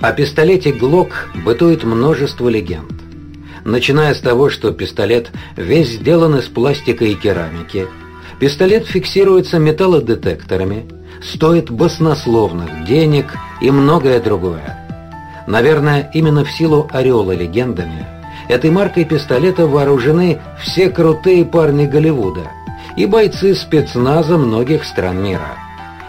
О пистолете «Глок» бытует множество легенд. Начиная с того, что пистолет весь сделан из пластика и керамики, пистолет фиксируется металлодетекторами, стоит баснословных денег и многое другое. Наверное, именно в силу ореола легендами этой маркой пистолета вооружены все крутые парни Голливуда и бойцы спецназа многих стран мира.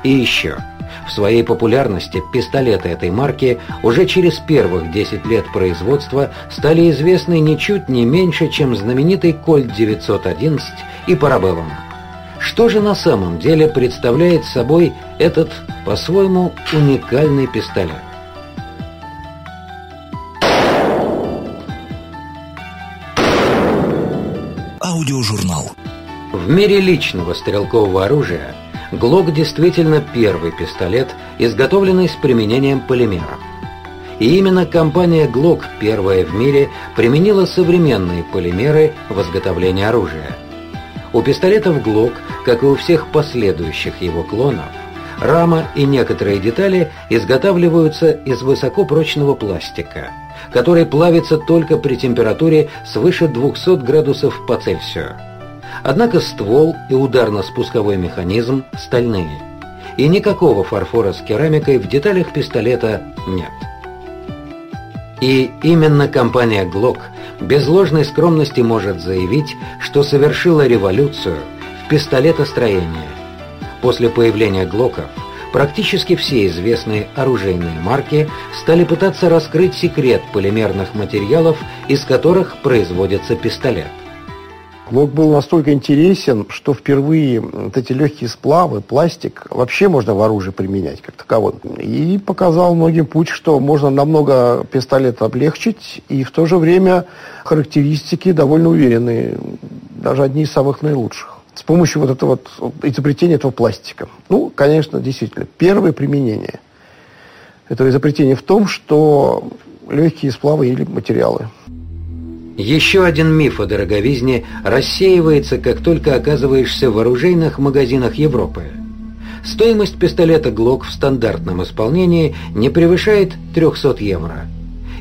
И еще – в своей популярности пистолеты этой марки уже через первых 10 лет производства стали известны ничуть не меньше, чем знаменитый Кольт 911 и Парабеллум. Что же на самом деле представляет собой этот, по-своему, уникальный пистолет? Аудиожурнал. В мире личного стрелкового оружия Глок действительно первый пистолет, изготовленный с применением полимеров. И именно компания Glock, первая в мире, применила современные полимеры в изготовлении оружия. У пистолетов Glock, как и у всех последующих его клонов, рама и некоторые детали изготавливаются из высокопрочного пластика, который плавится только при температуре свыше 200 градусов по Цельсию. Однако ствол и ударно-спусковой механизм стальные. И никакого фарфора с керамикой в деталях пистолета нет. И именно компания Glock без ложной скромности может заявить, что совершила революцию в пистолетостроении. После появления Глоков практически все известные оружейные марки стали пытаться раскрыть секрет полимерных материалов, из которых производится пистолет. Глок был настолько интересен, что впервые вот эти легкие сплавы, пластик, вообще можно в оружии применять как таковой. И показал многим путь, что можно намного пистолет облегчить, и в то же время характеристики довольно уверенные, даже одни из самых наилучших. С помощью вот этого вот изобретения этого пластика. Ну, конечно, действительно, первое применение этого изобретения в том, что легкие сплавы или материалы – еще один миф о дороговизне рассеивается, как только оказываешься в оружейных магазинах Европы. Стоимость пистолета «Глок» в стандартном исполнении не превышает 300 евро.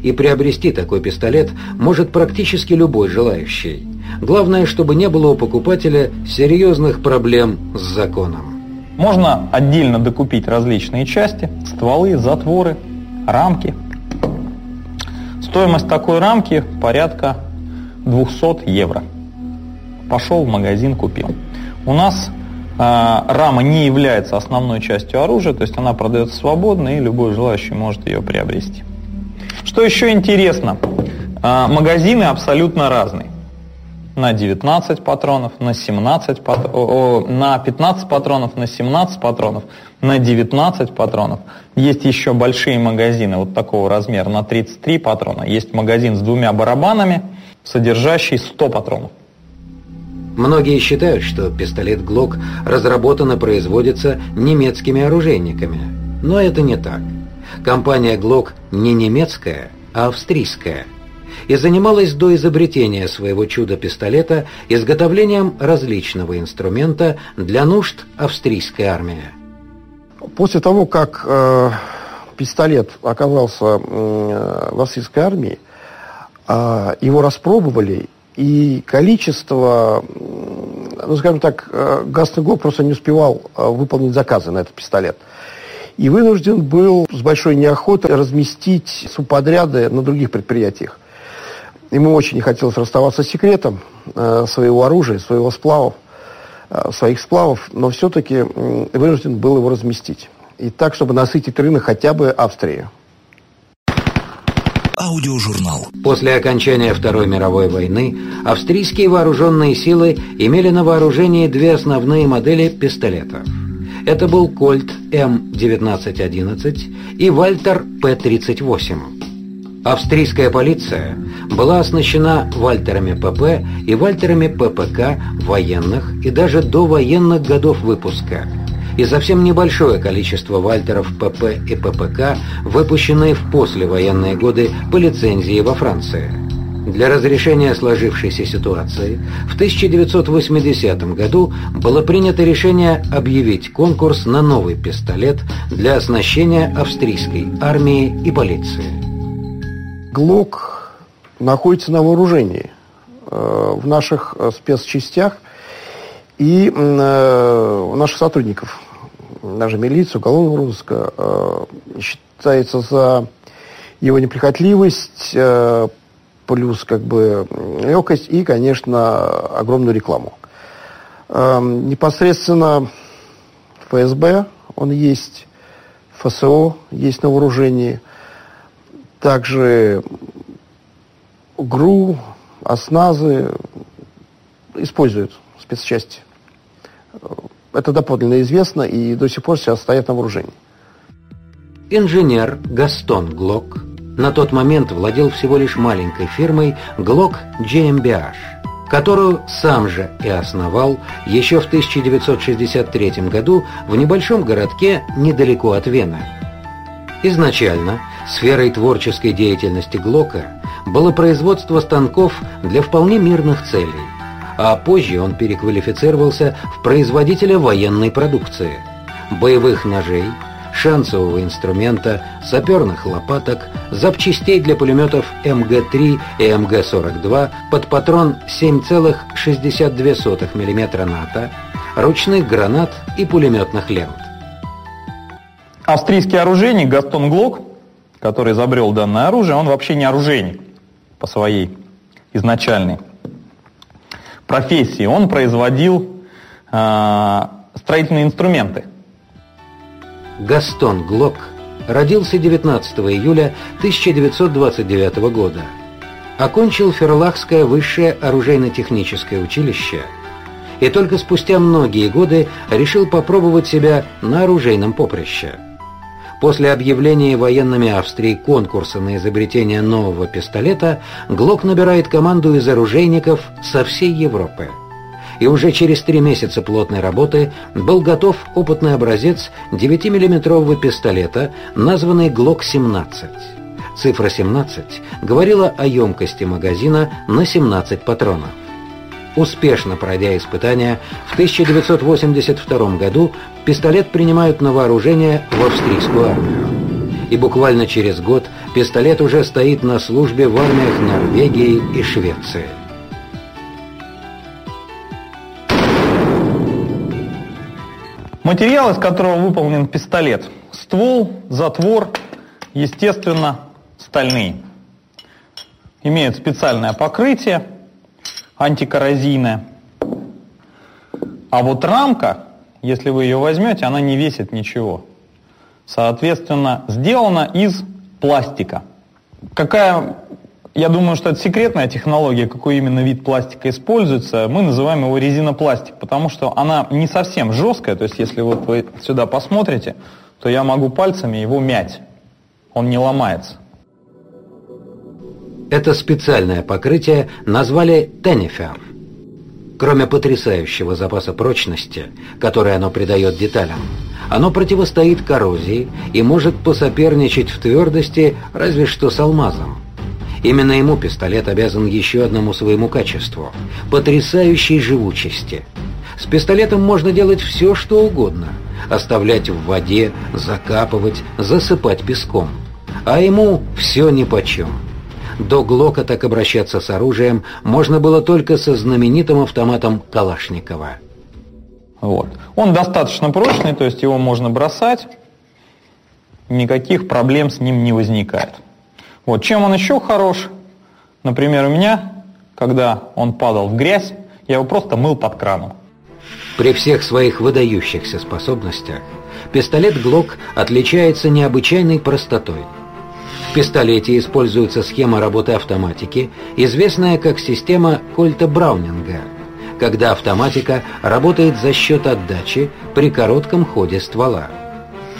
И приобрести такой пистолет может практически любой желающий. Главное, чтобы не было у покупателя серьезных проблем с законом. Можно отдельно докупить различные части, стволы, затворы, рамки. Стоимость такой рамки порядка 200 евро. Пошел в магазин, купил. У нас э, рама не является основной частью оружия, то есть она продается свободно, и любой желающий может ее приобрести. Что еще интересно, э, магазины абсолютно разные. На 19 патронов, на 17 пат... на 15 патронов, на 17 патронов, на 19 патронов. Есть еще большие магазины вот такого размера на 33 патрона. Есть магазин с двумя барабанами – содержащий 100 патронов. Многие считают, что пистолет Глок разработан и производится немецкими оружейниками. Но это не так. Компания Глок не немецкая, а австрийская. И занималась до изобретения своего чудо-пистолета изготовлением различного инструмента для нужд австрийской армии. После того, как э, пистолет оказался э, в австрийской армии, а, его распробовали, и количество, ну, скажем так, э, Гастенгоп просто не успевал э, выполнить заказы на этот пистолет. И вынужден был с большой неохотой разместить субподряды на других предприятиях. Ему очень не хотелось расставаться с секретом э, своего оружия, своего сплавов, своих сплавов, но все-таки вынужден был его разместить. И так, чтобы насытить рынок хотя бы Австрии. Аудиожурнал. После окончания Второй мировой войны австрийские вооруженные силы имели на вооружении две основные модели пистолетов. Это был Кольт М1911 и Вальтер П-38. Австрийская полиция была оснащена Вальтерами ПП и Вальтерами ППК военных и даже до военных годов выпуска – и совсем небольшое количество вальтеров ПП и ППК, выпущенные в послевоенные годы по лицензии во Франции. Для разрешения сложившейся ситуации в 1980 году было принято решение объявить конкурс на новый пистолет для оснащения австрийской армии и полиции. ГЛОК находится на вооружении э, в наших э, спецчастях и э, у наших сотрудников, даже милиции, уголовного розыска, считается за его неприхотливость, плюс как бы легкость и, конечно, огромную рекламу. Эм, непосредственно ФСБ он есть, ФСО есть на вооружении, также ГРУ, ОСНАЗы используют спецчасти. Это доподлинно известно и до сих пор сейчас стоят на вооружении. Инженер Гастон Глок на тот момент владел всего лишь маленькой фирмой Glock GmbH, которую сам же и основал еще в 1963 году в небольшом городке недалеко от Вены. Изначально сферой творческой деятельности Глока было производство станков для вполне мирных целей, а позже он переквалифицировался в производителя военной продукции, боевых ножей, шансового инструмента, саперных лопаток, запчастей для пулеметов МГ-3 и МГ-42 под патрон 7,62 мм НАТО, ручных гранат и пулеметных лент. Австрийский оружейник Гастон Глок, который изобрел данное оружие, он вообще не оружейник по своей изначальной профессии. Он производил э, строительные инструменты – Гастон Глок родился 19 июля 1929 года. Окончил Ферлахское высшее оружейно-техническое училище и только спустя многие годы решил попробовать себя на оружейном поприще. После объявления военными Австрии конкурса на изобретение нового пистолета Глок набирает команду из оружейников со всей Европы и уже через три месяца плотной работы был готов опытный образец 9-миллиметрового пистолета, названный ГЛОК-17. Цифра 17 говорила о емкости магазина на 17 патронов. Успешно пройдя испытания, в 1982 году пистолет принимают на вооружение в австрийскую армию. И буквально через год пистолет уже стоит на службе в армиях Норвегии и Швеции. Материал, из которого выполнен пистолет. Ствол, затвор, естественно, стальные. Имеют специальное покрытие, антикоррозийное. А вот рамка, если вы ее возьмете, она не весит ничего. Соответственно, сделана из пластика. Какая я думаю, что это секретная технология, какой именно вид пластика используется. Мы называем его резинопластик, потому что она не совсем жесткая. То есть, если вот вы сюда посмотрите, то я могу пальцами его мять. Он не ломается. Это специальное покрытие назвали Теннифер. Кроме потрясающего запаса прочности, который оно придает деталям, оно противостоит коррозии и может посоперничать в твердости разве что с алмазом. Именно ему пистолет обязан еще одному своему качеству – потрясающей живучести. С пистолетом можно делать все, что угодно. Оставлять в воде, закапывать, засыпать песком. А ему все нипочем. До Глока так обращаться с оружием можно было только со знаменитым автоматом Калашникова. Вот. Он достаточно прочный, то есть его можно бросать, никаких проблем с ним не возникает. Вот. Чем он еще хорош? Например, у меня, когда он падал в грязь, я его просто мыл под краном. При всех своих выдающихся способностях пистолет Глок отличается необычайной простотой. В пистолете используется схема работы автоматики, известная как система Кольта Браунинга, когда автоматика работает за счет отдачи при коротком ходе ствола.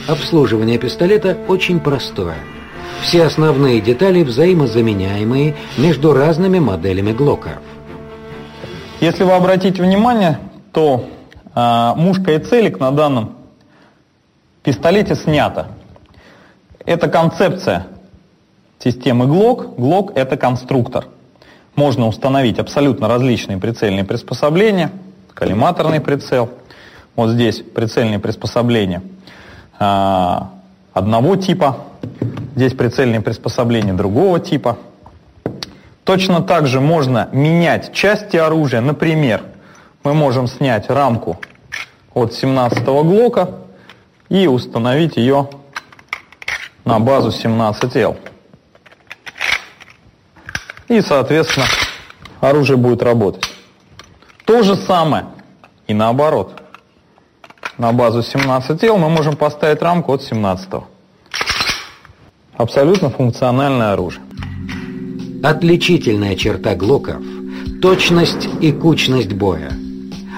Обслуживание пистолета очень простое – все основные детали взаимозаменяемые между разными моделями Глока. Если вы обратите внимание, то э, мушка и целик на данном пистолете снята. Это концепция системы Глок. Глок это конструктор. можно установить абсолютно различные прицельные приспособления, коллиматорный прицел, вот здесь прицельные приспособления а, одного типа, здесь прицельные приспособления другого типа. Точно так же можно менять части оружия, например, мы можем снять рамку от 17-го Глока и установить ее на базу 17L. И, соответственно, оружие будет работать. То же самое и наоборот. На базу 17L мы можем поставить рамку от 17 -го. Абсолютно функциональное оружие. Отличительная черта Глоков – точность и кучность боя –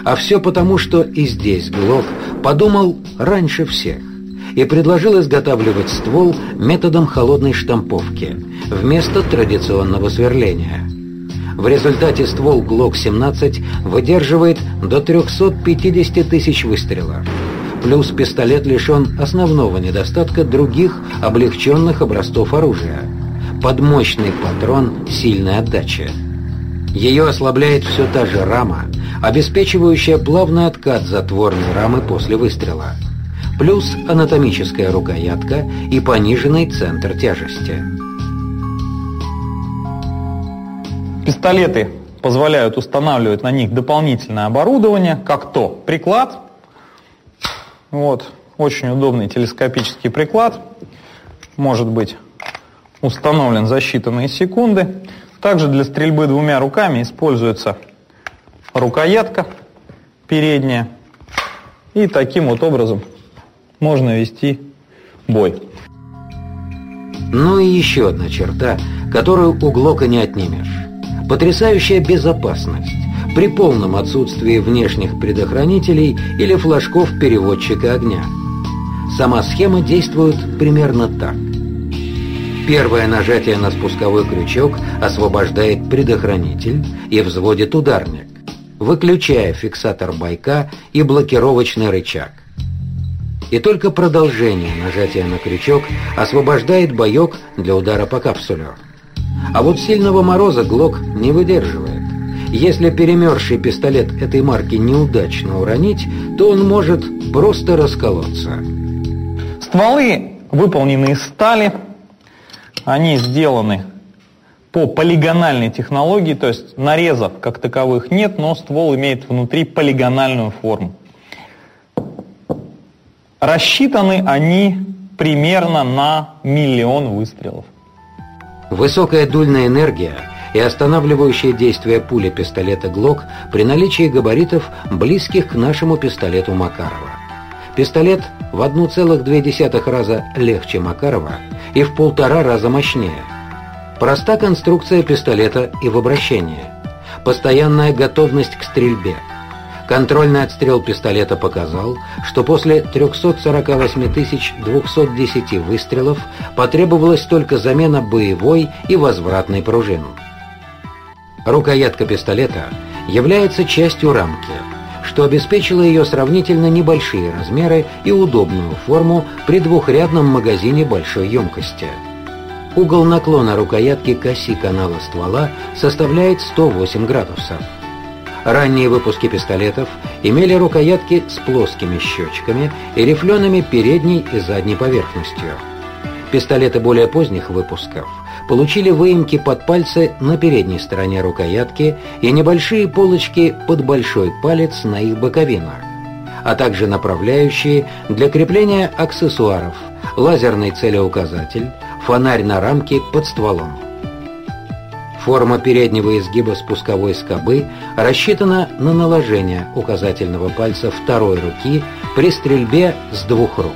а все потому, что и здесь Глок подумал раньше всех и предложил изготавливать ствол методом холодной штамповки вместо традиционного сверления. В результате ствол ГЛОК-17 выдерживает до 350 тысяч выстрелов. Плюс пистолет лишен основного недостатка других облегченных образцов оружия – под мощный патрон сильной отдачи. Ее ослабляет все та же рама – обеспечивающая плавный откат затворной рамы после выстрела, плюс анатомическая рукоятка и пониженный центр тяжести. Пистолеты позволяют устанавливать на них дополнительное оборудование, как то приклад. Вот, очень удобный телескопический приклад. Может быть установлен за считанные секунды. Также для стрельбы двумя руками используется рукоятка передняя. И таким вот образом можно вести бой. Ну и еще одна черта, которую у Глока не отнимешь. Потрясающая безопасность при полном отсутствии внешних предохранителей или флажков переводчика огня. Сама схема действует примерно так. Первое нажатие на спусковой крючок освобождает предохранитель и взводит ударник выключая фиксатор байка и блокировочный рычаг. И только продолжение нажатия на крючок освобождает боек для удара по капсулю. А вот сильного мороза Глок не выдерживает. Если перемерзший пистолет этой марки неудачно уронить, то он может просто расколоться. Стволы выполнены из стали. Они сделаны по полигональной технологии, то есть нарезов как таковых нет, но ствол имеет внутри полигональную форму. Рассчитаны они примерно на миллион выстрелов. Высокая дульная энергия и останавливающее действие пули пистолета ГЛОК при наличии габаритов, близких к нашему пистолету Макарова. Пистолет в 1,2 раза легче Макарова и в полтора раза мощнее – Проста конструкция пистолета и в обращении. Постоянная готовность к стрельбе. Контрольный отстрел пистолета показал, что после 348 210 выстрелов потребовалась только замена боевой и возвратной пружин. Рукоятка пистолета является частью рамки, что обеспечило ее сравнительно небольшие размеры и удобную форму при двухрядном магазине большой емкости – Угол наклона рукоятки к оси канала ствола составляет 108 градусов. Ранние выпуски пистолетов имели рукоятки с плоскими щечками и рифлеными передней и задней поверхностью. Пистолеты более поздних выпусков получили выемки под пальцы на передней стороне рукоятки и небольшие полочки под большой палец на их боковинах, а также направляющие для крепления аксессуаров, лазерный целеуказатель, фонарь на рамке под стволом. Форма переднего изгиба спусковой скобы рассчитана на наложение указательного пальца второй руки при стрельбе с двух рук.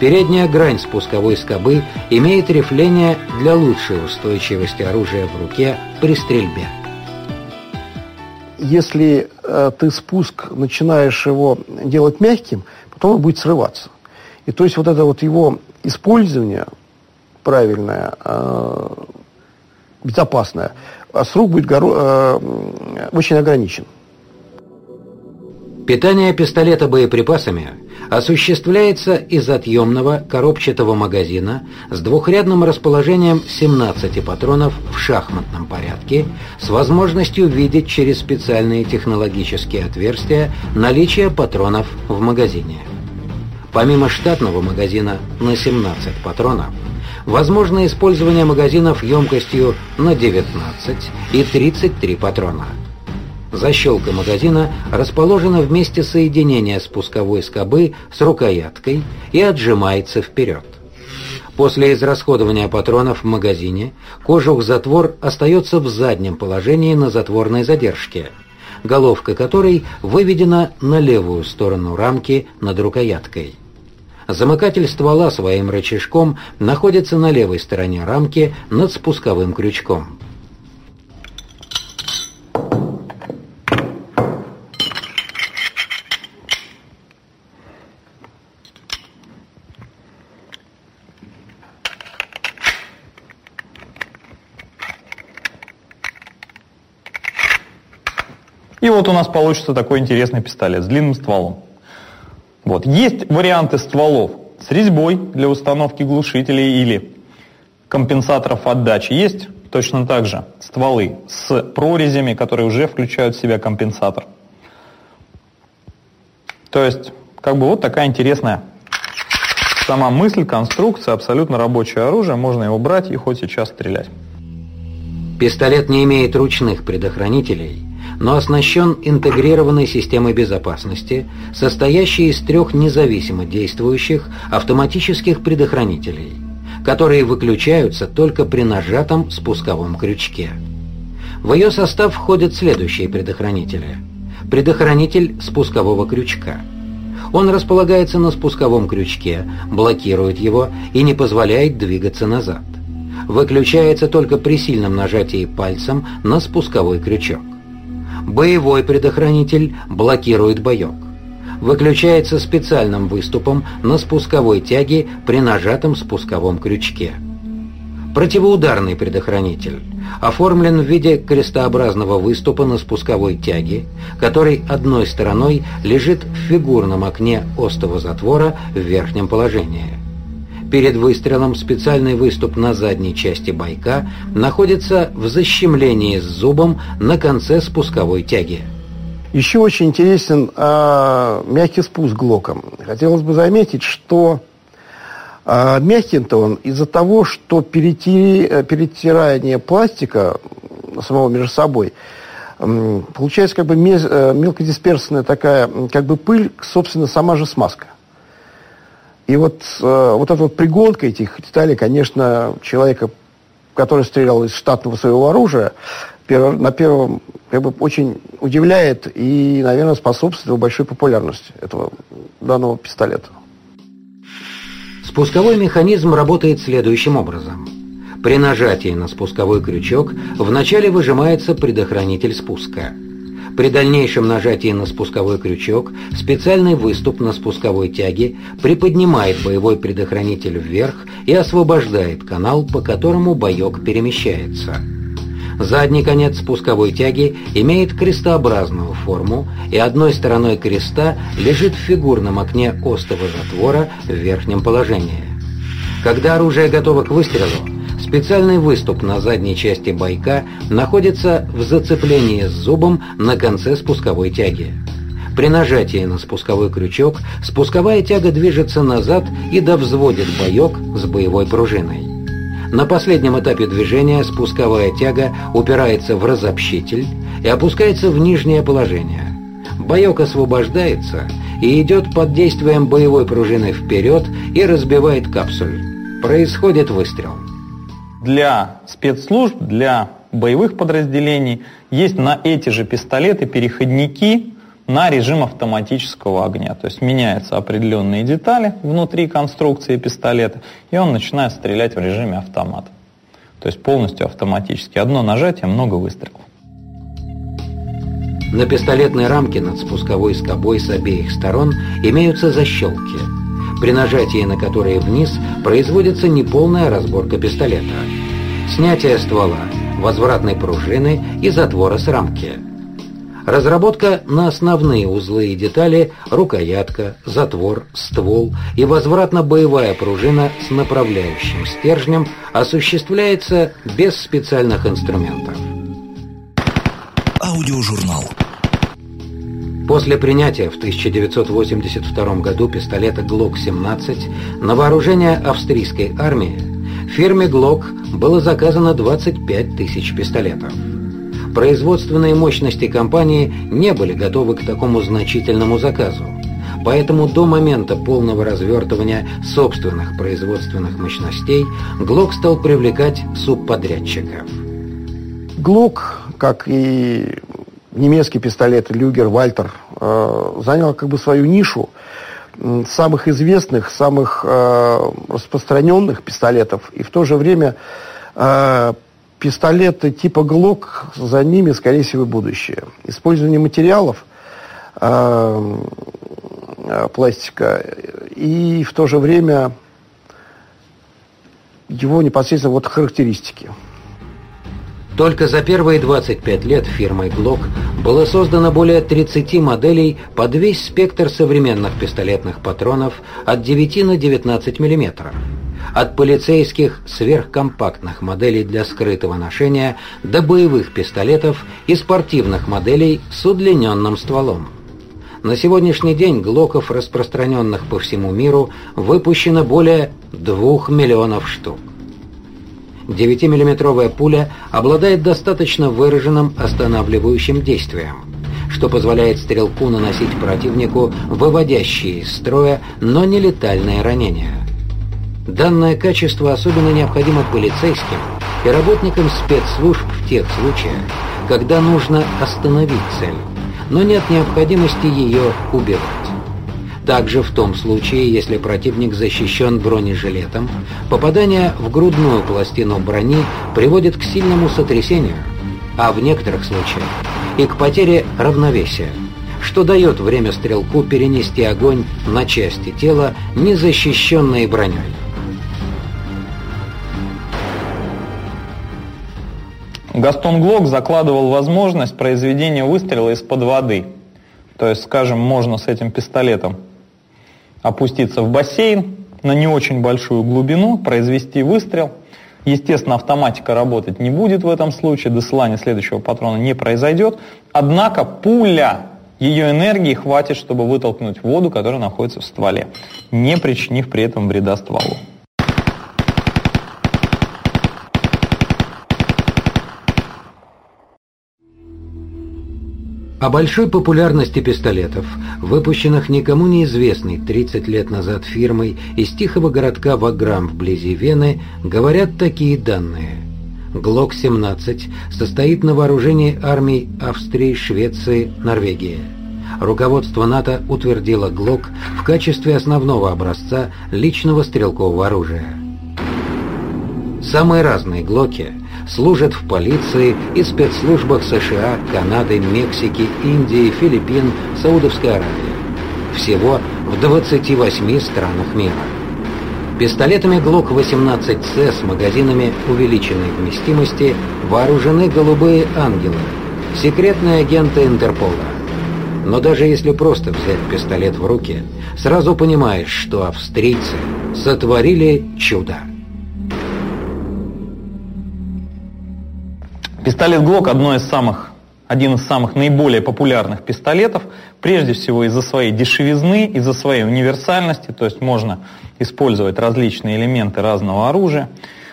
Передняя грань спусковой скобы имеет рифление для лучшей устойчивости оружия в руке при стрельбе. Если э, ты спуск начинаешь его делать мягким, потом он будет срываться. И то есть вот это вот его использование правильная, э, безопасная, а срок будет горо, э, очень ограничен. Питание пистолета боеприпасами осуществляется из отъемного коробчатого магазина с двухрядным расположением 17 патронов в шахматном порядке с возможностью видеть через специальные технологические отверстия наличие патронов в магазине. Помимо штатного магазина на 17 патронов, возможно использование магазинов емкостью на 19 и 33 патрона – Защелка магазина расположена в месте соединения спусковой скобы с рукояткой и отжимается вперед. После израсходования патронов в магазине кожух-затвор остается в заднем положении на затворной задержке, головка которой выведена на левую сторону рамки над рукояткой. Замыкатель ствола своим рычажком находится на левой стороне рамки над спусковым крючком. И вот у нас получится такой интересный пистолет с длинным стволом. Вот. Есть варианты стволов с резьбой для установки глушителей или компенсаторов отдачи. Есть точно так же стволы с прорезями, которые уже включают в себя компенсатор. То есть, как бы вот такая интересная сама мысль, конструкция, абсолютно рабочее оружие, можно его брать и хоть сейчас стрелять. Пистолет не имеет ручных предохранителей, но оснащен интегрированной системой безопасности, состоящей из трех независимо действующих автоматических предохранителей, которые выключаются только при нажатом спусковом крючке. В ее состав входят следующие предохранители. Предохранитель спускового крючка. Он располагается на спусковом крючке, блокирует его и не позволяет двигаться назад. Выключается только при сильном нажатии пальцем на спусковой крючок. Боевой предохранитель блокирует боек. Выключается специальным выступом на спусковой тяге при нажатом спусковом крючке. Противоударный предохранитель оформлен в виде крестообразного выступа на спусковой тяге, который одной стороной лежит в фигурном окне остого затвора в верхнем положении. Перед выстрелом специальный выступ на задней части байка находится в защемлении с зубом на конце спусковой тяги. Еще очень интересен э, мягкий спуск глоком. Хотелось бы заметить, что э, мягкий-то он из-за того, что перети, перетирание пластика самого между собой э, получается как бы мез, э, мелкодисперсная такая как бы пыль, собственно, сама же смазка. И вот, э, вот эта вот пригонка этих деталей, конечно, человека, который стрелял из штатного своего оружия, на первом как бы очень удивляет и, наверное, способствует большой популярности этого данного пистолета. Спусковой механизм работает следующим образом. При нажатии на спусковой крючок вначале выжимается предохранитель спуска – при дальнейшем нажатии на спусковой крючок специальный выступ на спусковой тяге приподнимает боевой предохранитель вверх и освобождает канал, по которому боек перемещается. Задний конец спусковой тяги имеет крестообразную форму, и одной стороной креста лежит в фигурном окне остого затвора в верхнем положении. Когда оружие готово к выстрелу, Специальный выступ на задней части байка находится в зацеплении с зубом на конце спусковой тяги. При нажатии на спусковой крючок спусковая тяга движется назад и довзводит боек с боевой пружиной. На последнем этапе движения спусковая тяга упирается в разобщитель и опускается в нижнее положение. Боек освобождается и идет под действием боевой пружины вперед и разбивает капсуль. Происходит выстрел для спецслужб, для боевых подразделений есть на эти же пистолеты переходники на режим автоматического огня. То есть меняются определенные детали внутри конструкции пистолета, и он начинает стрелять в режиме автомата. То есть полностью автоматически. Одно нажатие, много выстрелов. На пистолетной рамке над спусковой скобой с обеих сторон имеются защелки – при нажатии на которые вниз производится неполная разборка пистолета. Снятие ствола, возвратной пружины и затвора с рамки. Разработка на основные узлы и детали, рукоятка, затвор, ствол и возвратно-боевая пружина с направляющим стержнем осуществляется без специальных инструментов. Аудиожурнал. После принятия в 1982 году пистолета Glock-17 на вооружение австрийской армии фирме Glock было заказано 25 тысяч пистолетов. Производственные мощности компании не были готовы к такому значительному заказу, поэтому до момента полного развертывания собственных производственных мощностей Glock стал привлекать субподрядчиков. Glock, как и немецкий пистолет Люгер, Вальтер, э, занял как бы свою нишу самых известных, самых э, распространенных пистолетов, и в то же время э, пистолеты типа ГЛОК, за ними, скорее всего, будущее. Использование материалов пластика и в то же время его непосредственно вот характеристики. Только за первые 25 лет фирмой Glock было создано более 30 моделей под весь спектр современных пистолетных патронов от 9 на 19 мм. От полицейских сверхкомпактных моделей для скрытого ношения до боевых пистолетов и спортивных моделей с удлиненным стволом. На сегодняшний день глоков, распространенных по всему миру, выпущено более 2 миллионов штук. 9-миллиметровая пуля обладает достаточно выраженным останавливающим действием, что позволяет стрелку наносить противнику выводящие из строя, но не летальные ранения. Данное качество особенно необходимо полицейским и работникам спецслужб в тех случаях, когда нужно остановить цель, но нет необходимости ее убивать. Также в том случае, если противник защищен бронежилетом, попадание в грудную пластину брони приводит к сильному сотрясению, а в некоторых случаях и к потере равновесия, что дает время стрелку перенести огонь на части тела, не защищенные броней. Гастон Глок закладывал возможность произведения выстрела из-под воды. То есть, скажем, можно с этим пистолетом опуститься в бассейн на не очень большую глубину, произвести выстрел. Естественно, автоматика работать не будет в этом случае, досылание следующего патрона не произойдет. Однако пуля, ее энергии хватит, чтобы вытолкнуть воду, которая находится в стволе, не причинив при этом вреда стволу. О большой популярности пистолетов, выпущенных никому неизвестной 30 лет назад фирмой из тихого городка Ваграм вблизи Вены, говорят такие данные. ГЛОК-17 состоит на вооружении армий Австрии, Швеции, Норвегии. Руководство НАТО утвердило ГЛОК в качестве основного образца личного стрелкового оружия. Самые разные ГЛОКи – служат в полиции и спецслужбах США, Канады, Мексики, Индии, Филиппин, Саудовской Аравии. Всего в 28 странах мира. Пистолетами Glock 18C с магазинами увеличенной вместимости вооружены голубые ангелы, секретные агенты Интерпола. Но даже если просто взять пистолет в руки, сразу понимаешь, что австрийцы сотворили чудо. Пистолет Глок одно из самых, один из самых наиболее популярных пистолетов, прежде всего из-за своей дешевизны, из-за своей универсальности, то есть можно использовать различные элементы разного оружия.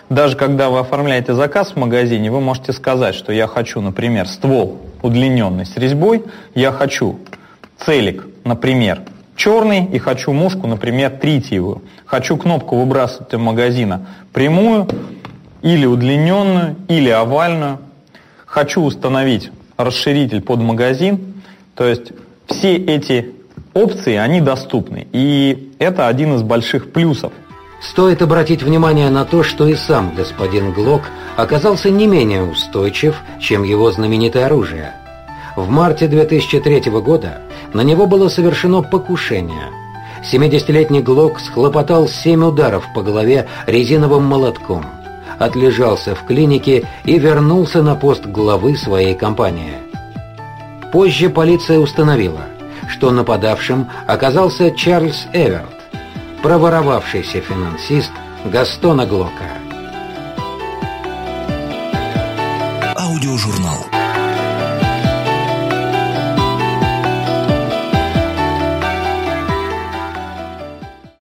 Даже когда вы оформляете заказ в магазине, вы можете сказать, что я хочу, например, ствол удлиненный с резьбой, я хочу целик, например, черный и хочу мушку, например, тритиевую. Хочу кнопку выбрасывать из магазина прямую или удлиненную, или овальную хочу установить расширитель под магазин, то есть все эти опции, они доступны. И это один из больших плюсов. Стоит обратить внимание на то, что и сам господин Глок оказался не менее устойчив, чем его знаменитое оружие. В марте 2003 года на него было совершено покушение. 70-летний Глок схлопотал 7 ударов по голове резиновым молотком – отлежался в клинике и вернулся на пост главы своей компании. Позже полиция установила, что нападавшим оказался Чарльз Эверт, проворовавшийся финансист Гастона Глока. Аудиожурнал.